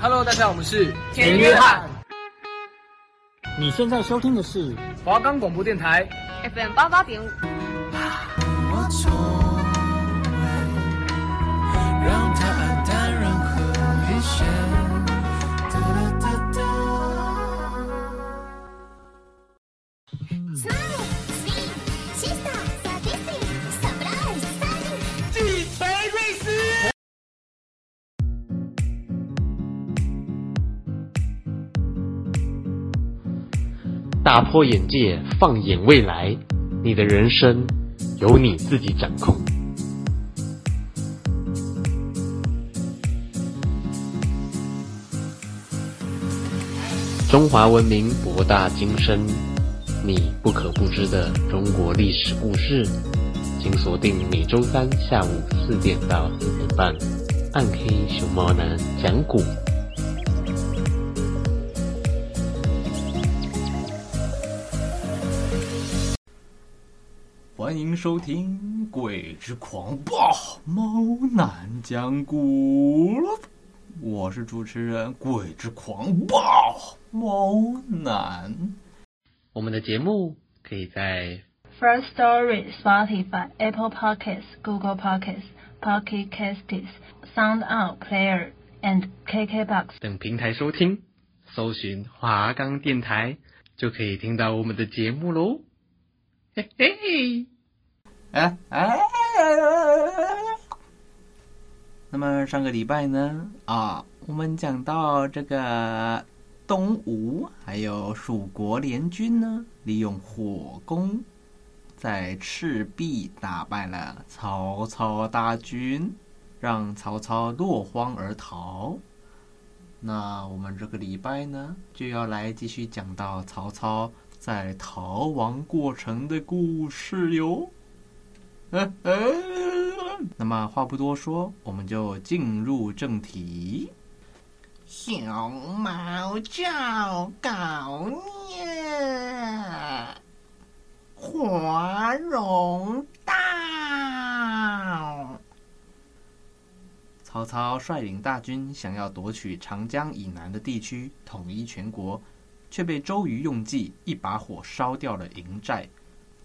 Hello，大家好，我们是田约翰。你现在收听的是华冈广播电台 FM 八八点五。打破眼界，放眼未来，你的人生由你自己掌控。中华文明博大精深，你不可不知的中国历史故事，请锁定每周三下午四点到四点半，暗黑熊猫男讲古。迎收听《鬼之狂暴猫男讲古》，我是主持人鬼之狂暴猫男。我们的节目可以在 First Story、Spotify、Apple Podcasts、Google Podcasts、Pocket Casts、Sound Out Player and KKBox 等平台收听，搜寻华冈电台就可以听到我们的节目喽。嘿嘿。哎哎，那么上个礼拜呢啊，我们讲到这个东吴还有蜀国联军呢，利用火攻在赤壁打败了曹操大军，让曹操落荒而逃。那我们这个礼拜呢，就要来继续讲到曹操在逃亡过程的故事哟。那么话不多说，我们就进入正题。小猫叫搞念，华容道。曹操率领大军想要夺取长江以南的地区，统一全国，却被周瑜用计，一把火烧掉了营寨。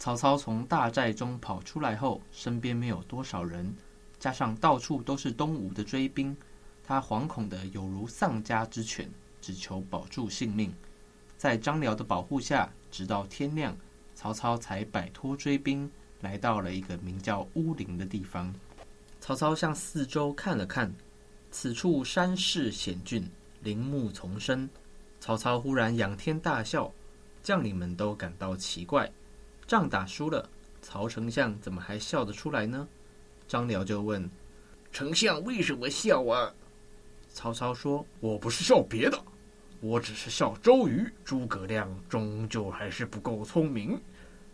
曹操从大寨中跑出来后，身边没有多少人，加上到处都是东吴的追兵，他惶恐得有如丧家之犬，只求保住性命。在张辽的保护下，直到天亮，曹操才摆脱追兵，来到了一个名叫乌林的地方。曹操向四周看了看，此处山势险峻，林木丛生。曹操忽然仰天大笑，将领们都感到奇怪。仗打输了，曹丞相怎么还笑得出来呢？张辽就问：“丞相为什么笑啊？”曹操说：“我不是笑别的，我只是笑周瑜、诸葛亮终究还是不够聪明。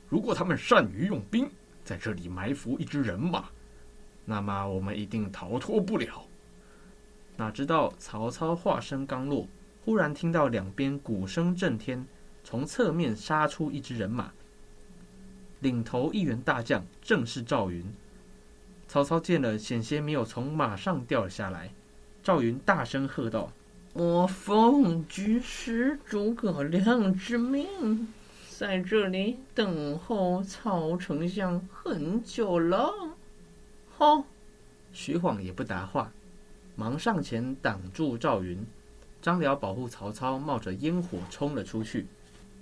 如果他们善于用兵，在这里埋伏一支人马，那么我们一定逃脱不了。”哪知道曹操话声刚落，忽然听到两边鼓声震天，从侧面杀出一支人马。领头一员大将正是赵云。曹操见了，险些没有从马上掉了下来。赵云大声喝道：“我奉军师诸葛亮之命，在这里等候曹丞相很久了。”好，徐晃也不答话，忙上前挡住赵云。张辽保护曹操，冒着烟火冲了出去。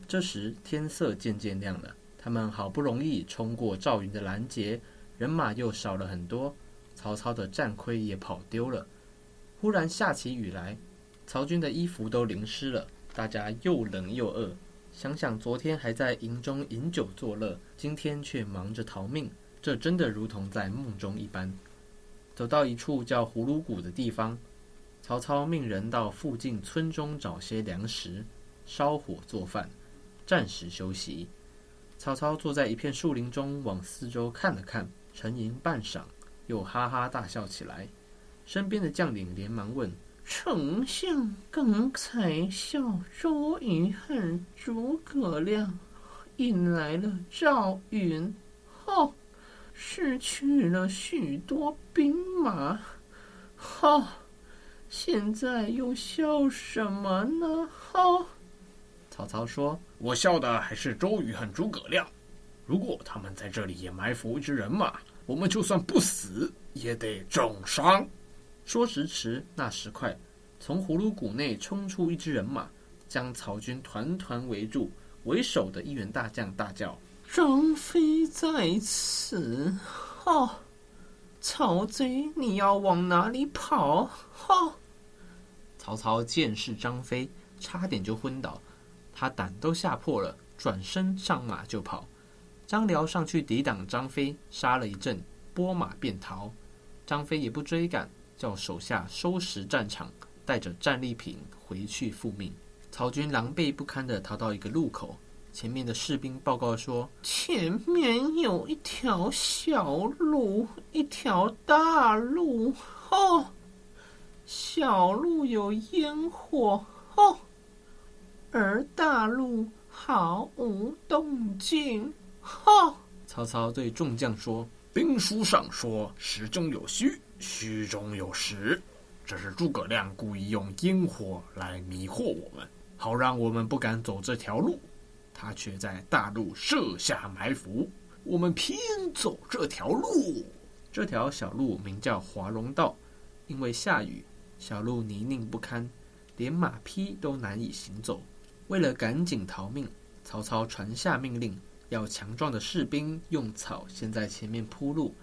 这时天色渐渐亮了。他们好不容易冲过赵云的拦截，人马又少了很多，曹操的战盔也跑丢了。忽然下起雨来，曹军的衣服都淋湿了，大家又冷又饿。想想昨天还在营中饮酒作乐，今天却忙着逃命，这真的如同在梦中一般。走到一处叫葫芦谷的地方，曹操命人到附近村中找些粮食，烧火做饭，暂时休息。曹操坐在一片树林中，往四周看了看，沉吟半晌，又哈哈大笑起来。身边的将领连忙问：“丞相刚才笑周瑜恨诸葛亮，引来了赵云，后失去了许多兵马。好，现在又笑什么呢？哦，曹操说：“我笑的还是周瑜和诸葛亮。如果他们在这里也埋伏一支人马，我们就算不死也得重伤。”说时迟，那时快，从葫芦谷内冲出一支人马，将曹军团团围住。为首的一员大将大叫：“张飞在此！哦，曹贼，你要往哪里跑？”哦，曹操见是张飞，差点就昏倒，他胆都吓破了，转身上马就跑。张辽上去抵挡张飞，杀了一阵，拨马便逃。张飞也不追赶，叫手下收拾战场，带着战利品回去复命。曹军狼狈不堪地逃到一个路口，前面的士兵报告说：“前面有一条小路，一条大路。哦，小路有烟火，哦，而大路毫无动静。哈。”曹操对众将说：“兵书上说实中有虚，虚中有实，这是诸葛亮故意用烟火来迷惑我们。”好让我们不敢走这条路，他却在大路设下埋伏，我们偏走这条路。这条小路名叫华容道，因为下雨，小路泥泞不堪，连马匹都难以行走。为了赶紧逃命，曹操传下命令，要强壮的士兵用草先在前面铺路，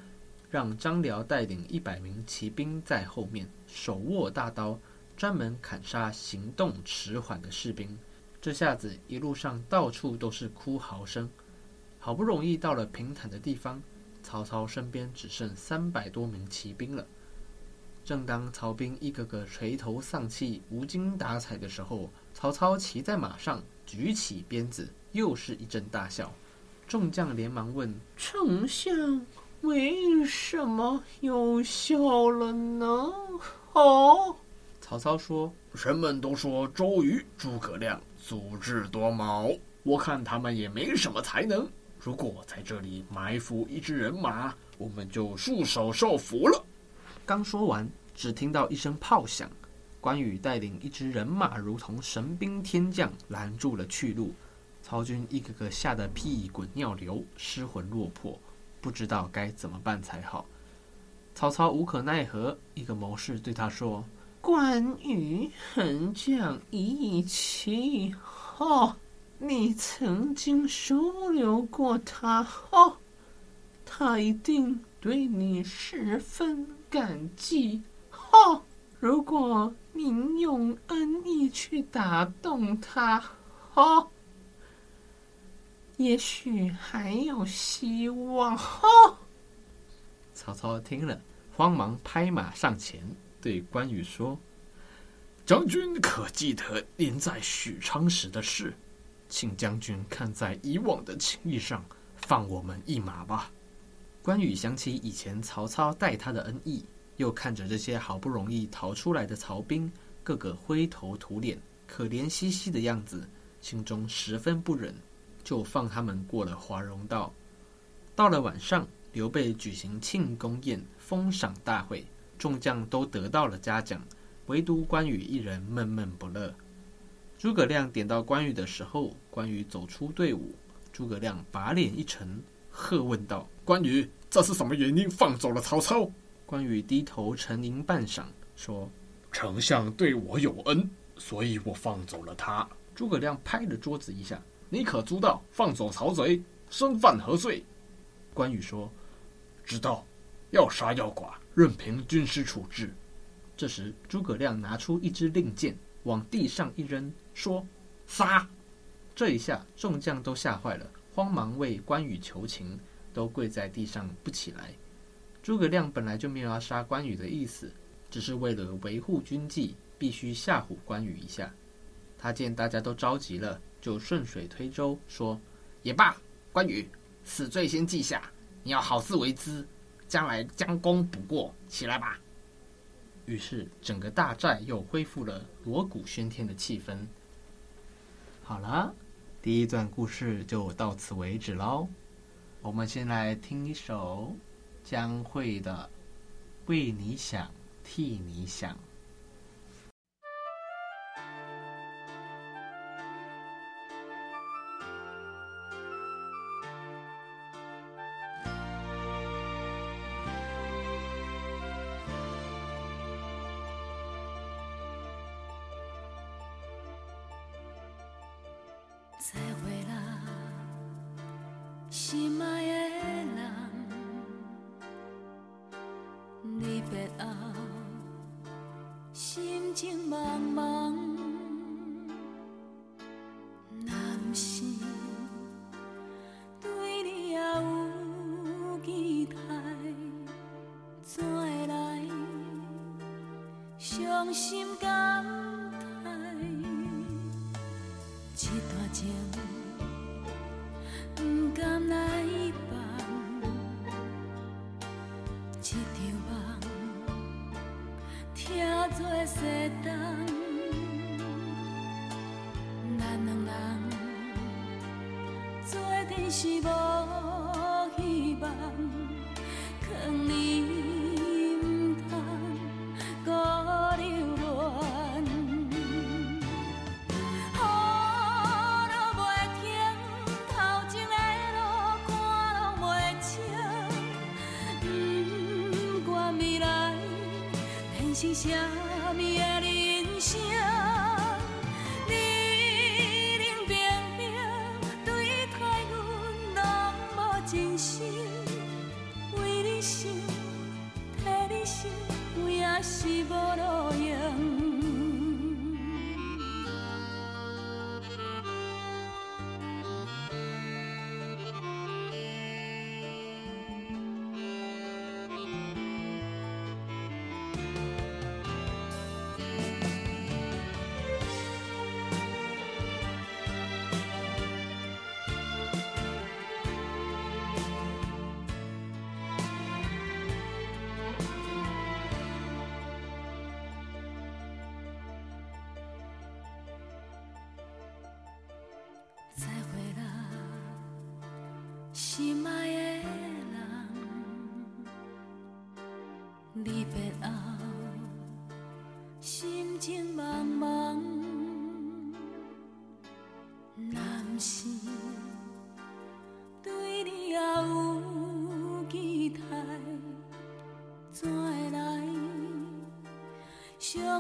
让张辽带领一百名骑兵在后面手握大刀。专门砍杀行动迟缓的士兵，这下子一路上到处都是哭嚎声。好不容易到了平坦的地方，曹操身边只剩三百多名骑兵了。正当曹兵一个个垂头丧气、无精打采的时候，曹操骑在马上，举起鞭子，又是一阵大笑。众将连忙问：“丞相为什么又笑了呢？”哦。曹操说：“人们都说周瑜、诸葛亮足智多谋，我看他们也没什么才能。如果在这里埋伏一支人马，我们就束手受缚了。”刚说完，只听到一声炮响，关羽带领一支人马如同神兵天将，拦住了去路。曹军一个个吓得屁滚尿流，失魂落魄，不知道该怎么办才好。曹操无可奈何，一个谋士对他说。关羽很讲义气，哦，你曾经收留过他，哦，他一定对你十分感激，哦，如果您用恩义去打动他，哦，也许还有希望，哦。曹操听了，慌忙拍马上前。对关羽说：“将军可记得您在许昌时的事？请将军看在以往的情谊上，放我们一马吧。”关羽想起以前曹操待他的恩义，又看着这些好不容易逃出来的曹兵，个个灰头土脸、可怜兮兮的样子，心中十分不忍，就放他们过了华容道。到了晚上，刘备举行庆功宴、封赏大会。众将都得到了嘉奖，唯独关羽一人闷闷不乐。诸葛亮点到关羽的时候，关羽走出队伍，诸葛亮把脸一沉，喝问道：“关羽，这是什么原因放走了曹操？”关羽低头沉吟半晌，说：“丞相对我有恩，所以我放走了他。”诸葛亮拍了桌子一下：“你可知道放走曹贼，身犯何罪？”关羽说：“知道，要杀要剐。”任凭军师处置。这时，诸葛亮拿出一支令箭，往地上一扔，说：“杀！”这一下，众将都吓坏了，慌忙为关羽求情，都跪在地上不起来。诸葛亮本来就没有要杀关羽的意思，只是为了维护军纪，必须吓唬关羽一下。他见大家都着急了，就顺水推舟说：“也罢，关羽，死罪先记下，你要好自为之。”将来将功补过，起来吧。于是整个大寨又恢复了锣鼓喧天的气氛。好了，第一段故事就到此为止喽。我们先来听一首江蕙的《为你想，替你想》。心爱的人，离别后，心情茫茫。若不是？对你也有期待，怎会来伤心感慨？这段情。做阵是无希望，劝你唔通搁留恋。雨落袂停，头前的路看拢袂清，不管未来变成啥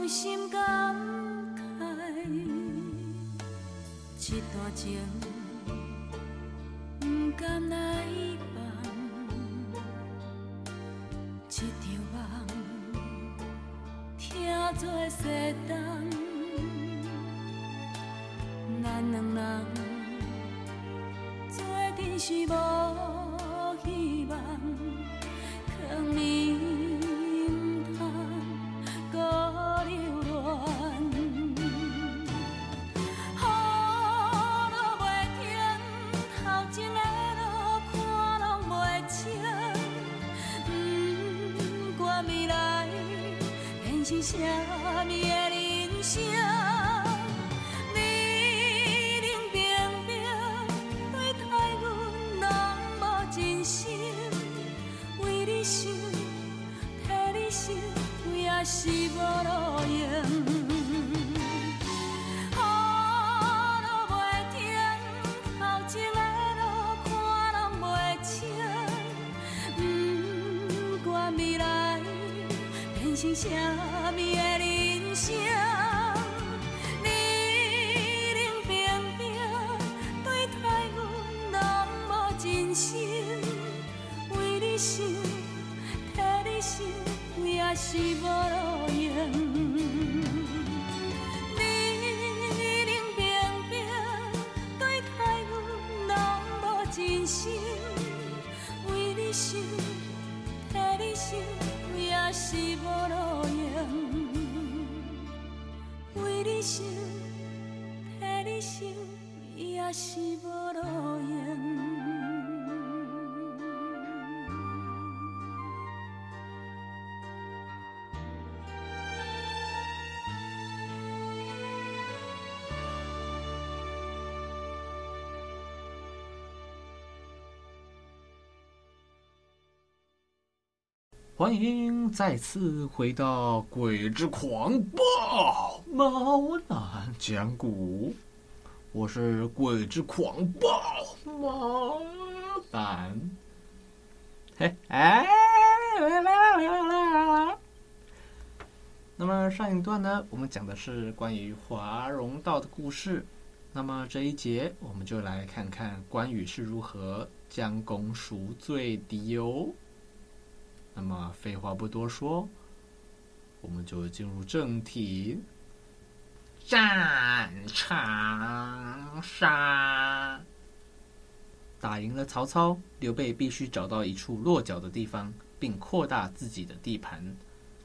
伤心感慨？这段情不甘来放，一场梦听作西东。咱两人做阵是无欢迎再次回到《鬼之狂暴猫男讲古》，我是鬼之狂暴猫男。嘿，哎，那么上一段呢，我们讲的是关于华容道的故事。那么这一节，我们就来看看关羽是如何将功赎罪的哦。那么废话不多说，我们就进入正题。战长沙，打赢了曹操，刘备必须找到一处落脚的地方，并扩大自己的地盘，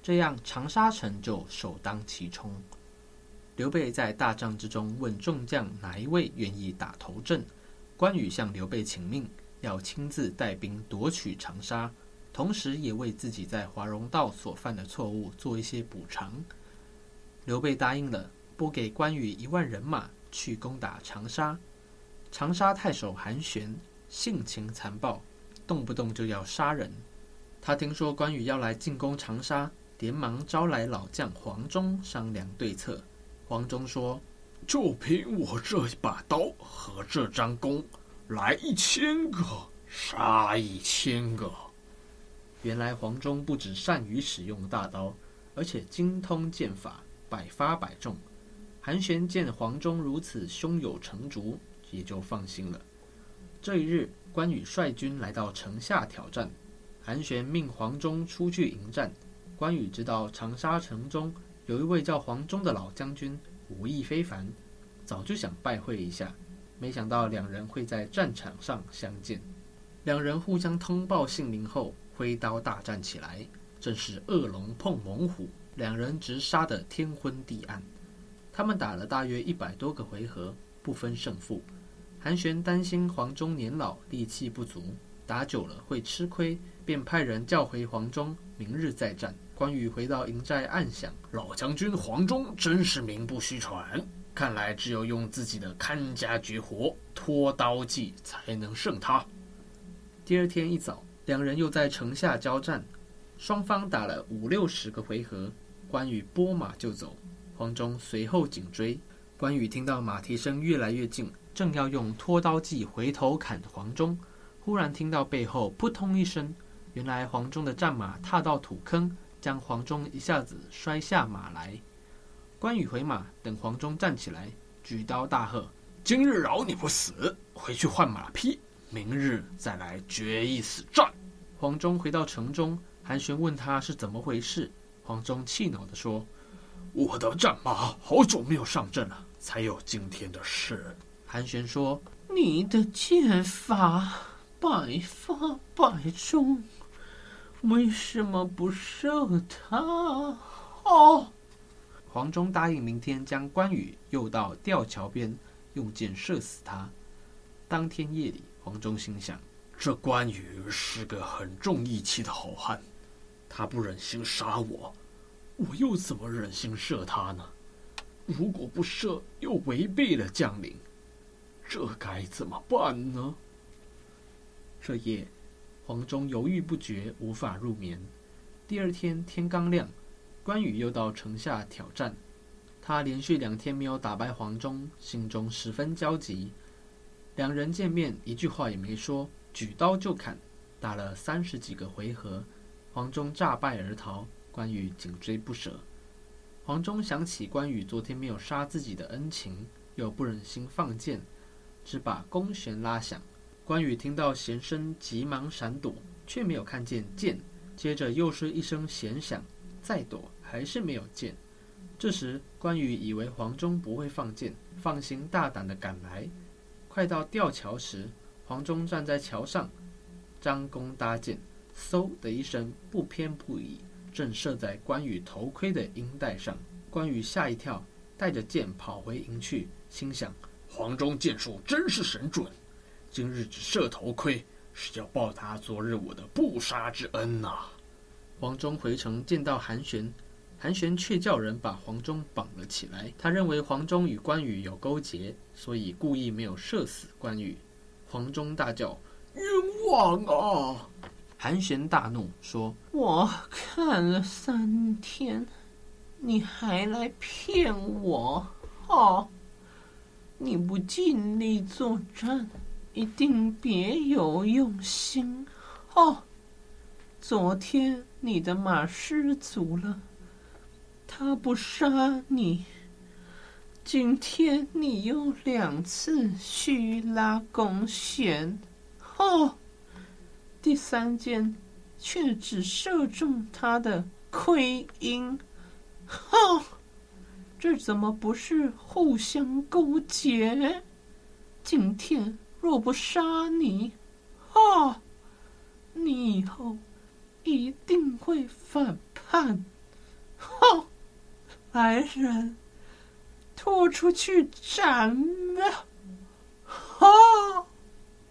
这样长沙城就首当其冲。刘备在大帐之中问众将哪一位愿意打头阵，关羽向刘备请命，要亲自带兵夺取长沙，同时也为自己在华容道所犯的错误做一些补偿。刘备答应了。拨给关羽一万人马去攻打长沙。长沙太守韩玄性情残暴，动不动就要杀人。他听说关羽要来进攻长沙，连忙招来老将黄忠商量对策。黄忠说：“就凭我这把刀和这张弓，来一千个，杀一千个。”原来黄忠不止善于使用大刀，而且精通剑法，百发百中。韩玄见黄忠如此胸有成竹，也就放心了。这一日，关羽率军来到城下挑战，韩玄命黄忠出去迎战。关羽知道长沙城中有一位叫黄忠的老将军，武艺非凡，早就想拜会一下，没想到两人会在战场上相见。两人互相通报姓名后，挥刀大战起来，正是恶龙碰猛虎，两人直杀得天昏地暗。他们打了大约一百多个回合，不分胜负。韩玄担心黄忠年老力气不足，打久了会吃亏，便派人叫回黄忠，明日再战。关羽回到营寨，暗想：老将军黄忠真是名不虚传，看来只有用自己的看家绝活——拖刀计才能胜他。第二天一早，两人又在城下交战，双方打了五六十个回合，关羽拨马就走。黄忠随后紧追，关羽听到马蹄声越来越近，正要用拖刀计回头砍黄忠，忽然听到背后扑通一声，原来黄忠的战马踏到土坑，将黄忠一下子摔下马来。关羽回马，等黄忠站起来，举刀大喝：“今日饶你不死，回去换马匹，明日再来决一死战。”黄忠回到城中，韩玄问他是怎么回事，黄忠气恼地说。我的战马好久没有上阵了，才有今天的事。韩玄说：“你的剑法百发百中，为什么不射他？”哦，黄忠答应明天将关羽诱到吊桥边，用箭射死他。当天夜里，黄忠心想：这关羽是个很重义气的好汉，他不忍心杀我。我又怎么忍心射他呢？如果不射，又违背了将领，这该怎么办呢？这夜，黄忠犹豫不决，无法入眠。第二天天刚亮，关羽又到城下挑战。他连续两天没有打败黄忠，心中十分焦急。两人见面，一句话也没说，举刀就砍，打了三十几个回合，黄忠诈败而逃。关羽紧追不舍，黄忠想起关羽昨天没有杀自己的恩情，又不忍心放箭，只把弓弦拉响。关羽听到弦声，急忙闪躲，却没有看见箭。接着又是一声弦响，再躲还是没有箭。这时关羽以为黄忠不会放箭，放心大胆地赶来。快到吊桥时，黄忠站在桥上，张弓搭箭，嗖的一声，不偏不倚。正射在关羽头盔的缨带上，关羽吓一跳，带着箭跑回营去，心想：黄忠箭术真是神准，今日只射头盔，是要报答昨日我的不杀之恩呐、黄忠回城见到韩玄，韩玄却叫人把黄忠绑了起来。他认为黄忠与关羽有勾结，所以故意没有射死关羽。黄忠大叫：冤枉啊！韩玄大怒，说：“我看了三天，你还来骗我？哦，你不尽力作战，一定别有用心。哦，昨天你的马失足了，他不杀你，今天你又两次虚拉弓弦。哦。”第三箭却只射中他的盔缨。哈，这怎么不是互相勾结？今天若不杀你，哈，你以后一定会反叛。哈，来人，拖出去斩了！哈！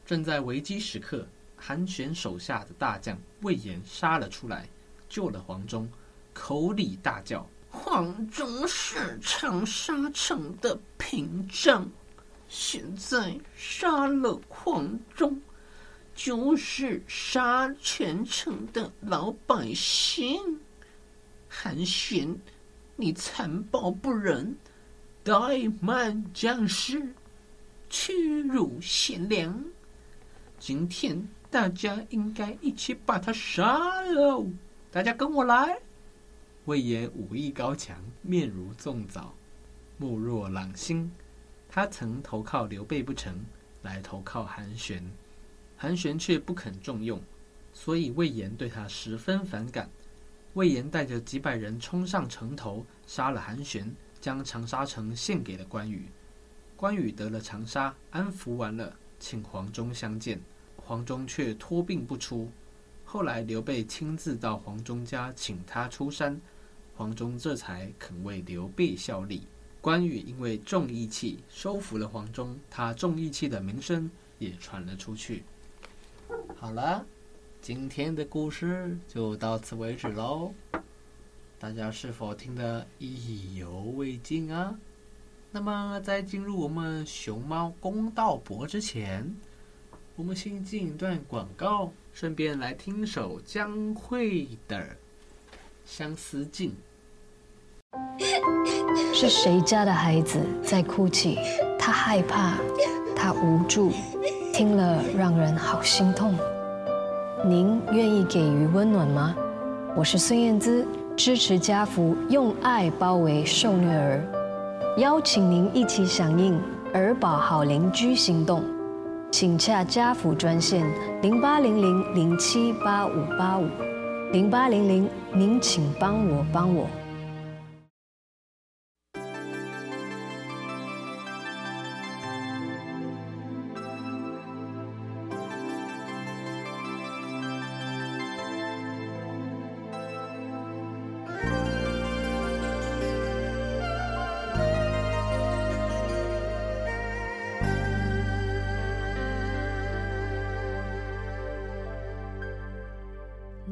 正在危机时刻，韩玄手下的大将魏延杀了出来，救了黄忠，口里大叫：“黄忠是长沙城的屏障，现在杀了黄忠，就是杀全城的老百姓。韩玄，你残暴不仁，怠慢将士。”屈辱贤良，今天大家应该一起把他杀了。大家跟我来。魏延武艺高强，面如粽枣，目若朗星。他曾投靠刘备不成，来投靠韩玄，韩玄却不肯重用，所以魏延对他十分反感。魏延带着几百人冲上城头，杀了韩玄，将长沙城献给了关羽。关羽得了长沙，安抚完了，请黄忠相见，黄忠却托病不出。后来刘备亲自到黄忠家请他出山，黄忠这才肯为刘备效力。关羽因为重义气，收服了黄忠，他重义气的名声也传了出去。好了，今天的故事就到此为止喽。大家是否听得意犹未尽啊？那么，在进入我们熊猫公道博之前，我们先进一段广告，顺便来听首江蕙的《相思镜》。是谁家的孩子在哭泣？他害怕，他无助，听了让人好心痛。您愿意给予温暖吗？我是孙燕姿，支持家福，用爱包围受虐儿。邀请您一起响应儿保好邻居行动，请洽家福专线零八零零零七八五八五零八零零，您请帮我帮我。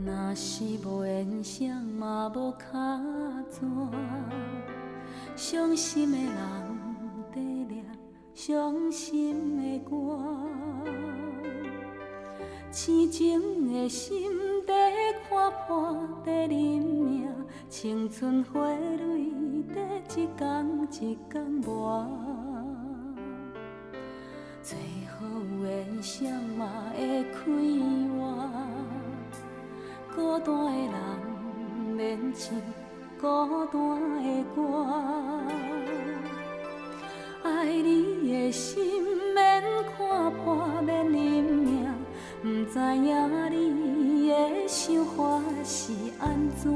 若是无缘相嘛无卡纸，伤心的人在念伤心的歌，痴情的心在看破在认命，青春花蕊在一天一天磨，最后缘相嘛会开。孤单的人免唱孤单的歌，爱你的心免看破免认命，不知影你的想法是安怎，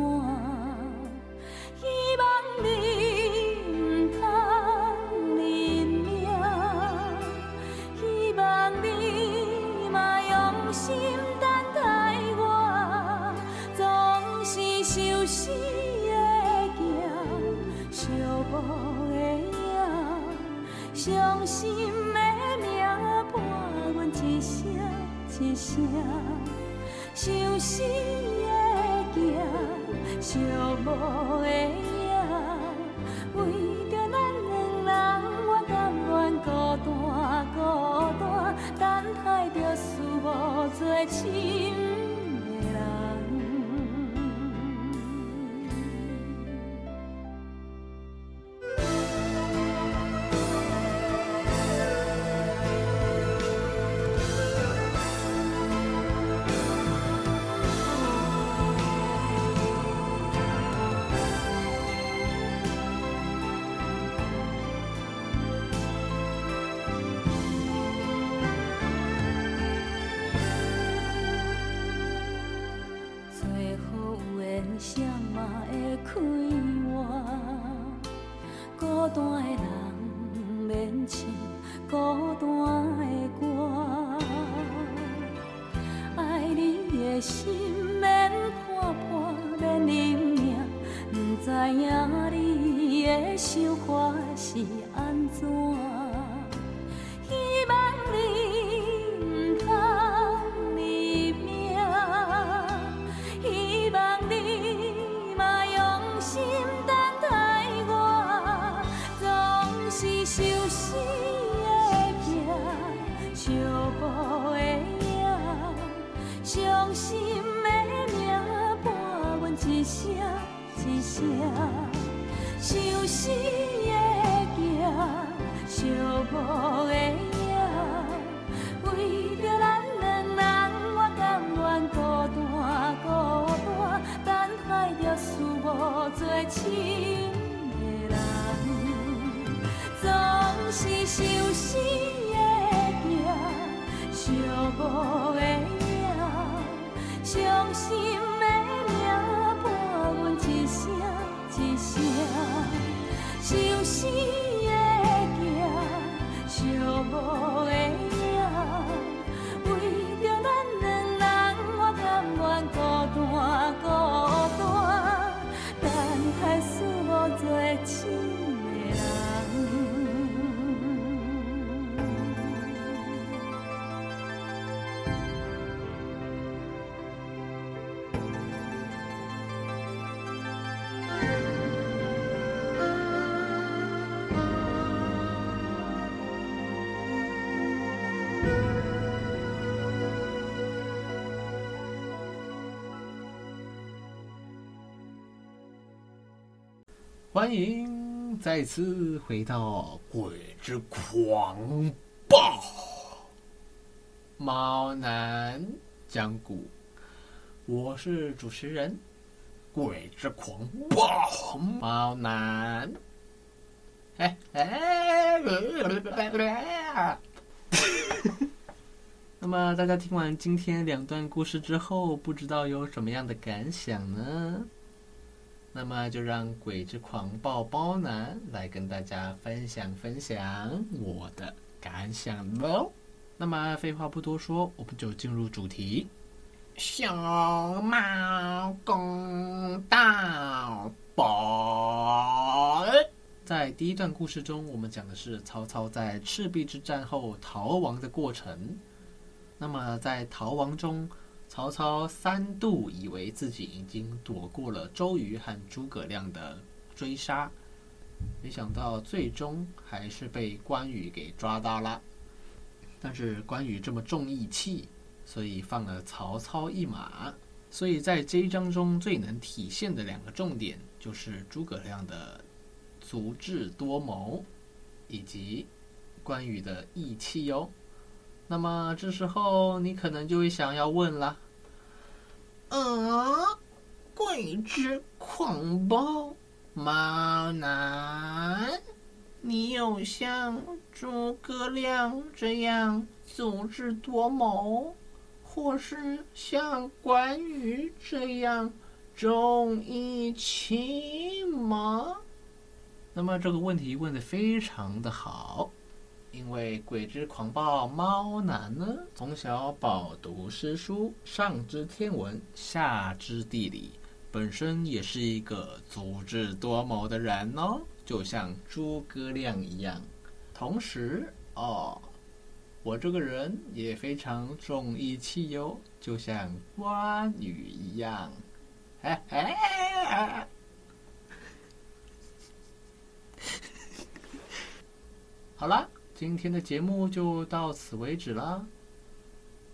希望你单的相思的行，相慕的影，为着咱两人，我甘愿孤单孤单，等待着思无做亲的人。总是相思的行，相慕的影，伤心的命伴阮一声一声，相思的行，寂寞。欢迎再次回到《鬼之狂暴》，猫男讲古，我是主持人，鬼之狂暴猫男。哎哎，那么大家听完今天两段故事之后，不知道有什么样的感想呢？那么就让鬼之狂暴包男来跟大家分享分享我的感想喽。那么废话不多说，我们就进入主题。小猫公道宝。在第一段故事中，我们讲的是曹操在赤壁之战后逃亡的过程。那么在逃亡中，曹操三度以为自己已经躲过了周瑜和诸葛亮的追杀，没想到最终还是被关羽给抓到了。但是关羽这么重义气，所以放了曹操一马。所以在这一章中最能体现的两个重点，就是诸葛亮的足智多谋，以及关羽的义气哟。那么这时候你可能就会想要问了：呃，鬼之狂暴猫男，你有像诸葛亮这样足智多谋，或是像关羽这样重义气吗？那么这个问题问的非常的好。因为鬼之狂暴猫男呢，从小饱读诗书，上知天文，下知地理，本身也是一个足智多谋的人哦，就像诸葛亮一样。同时哦，我这个人也非常重义气哟，就像关羽一样。嘿嘿。好了。今天的节目就到此为止了。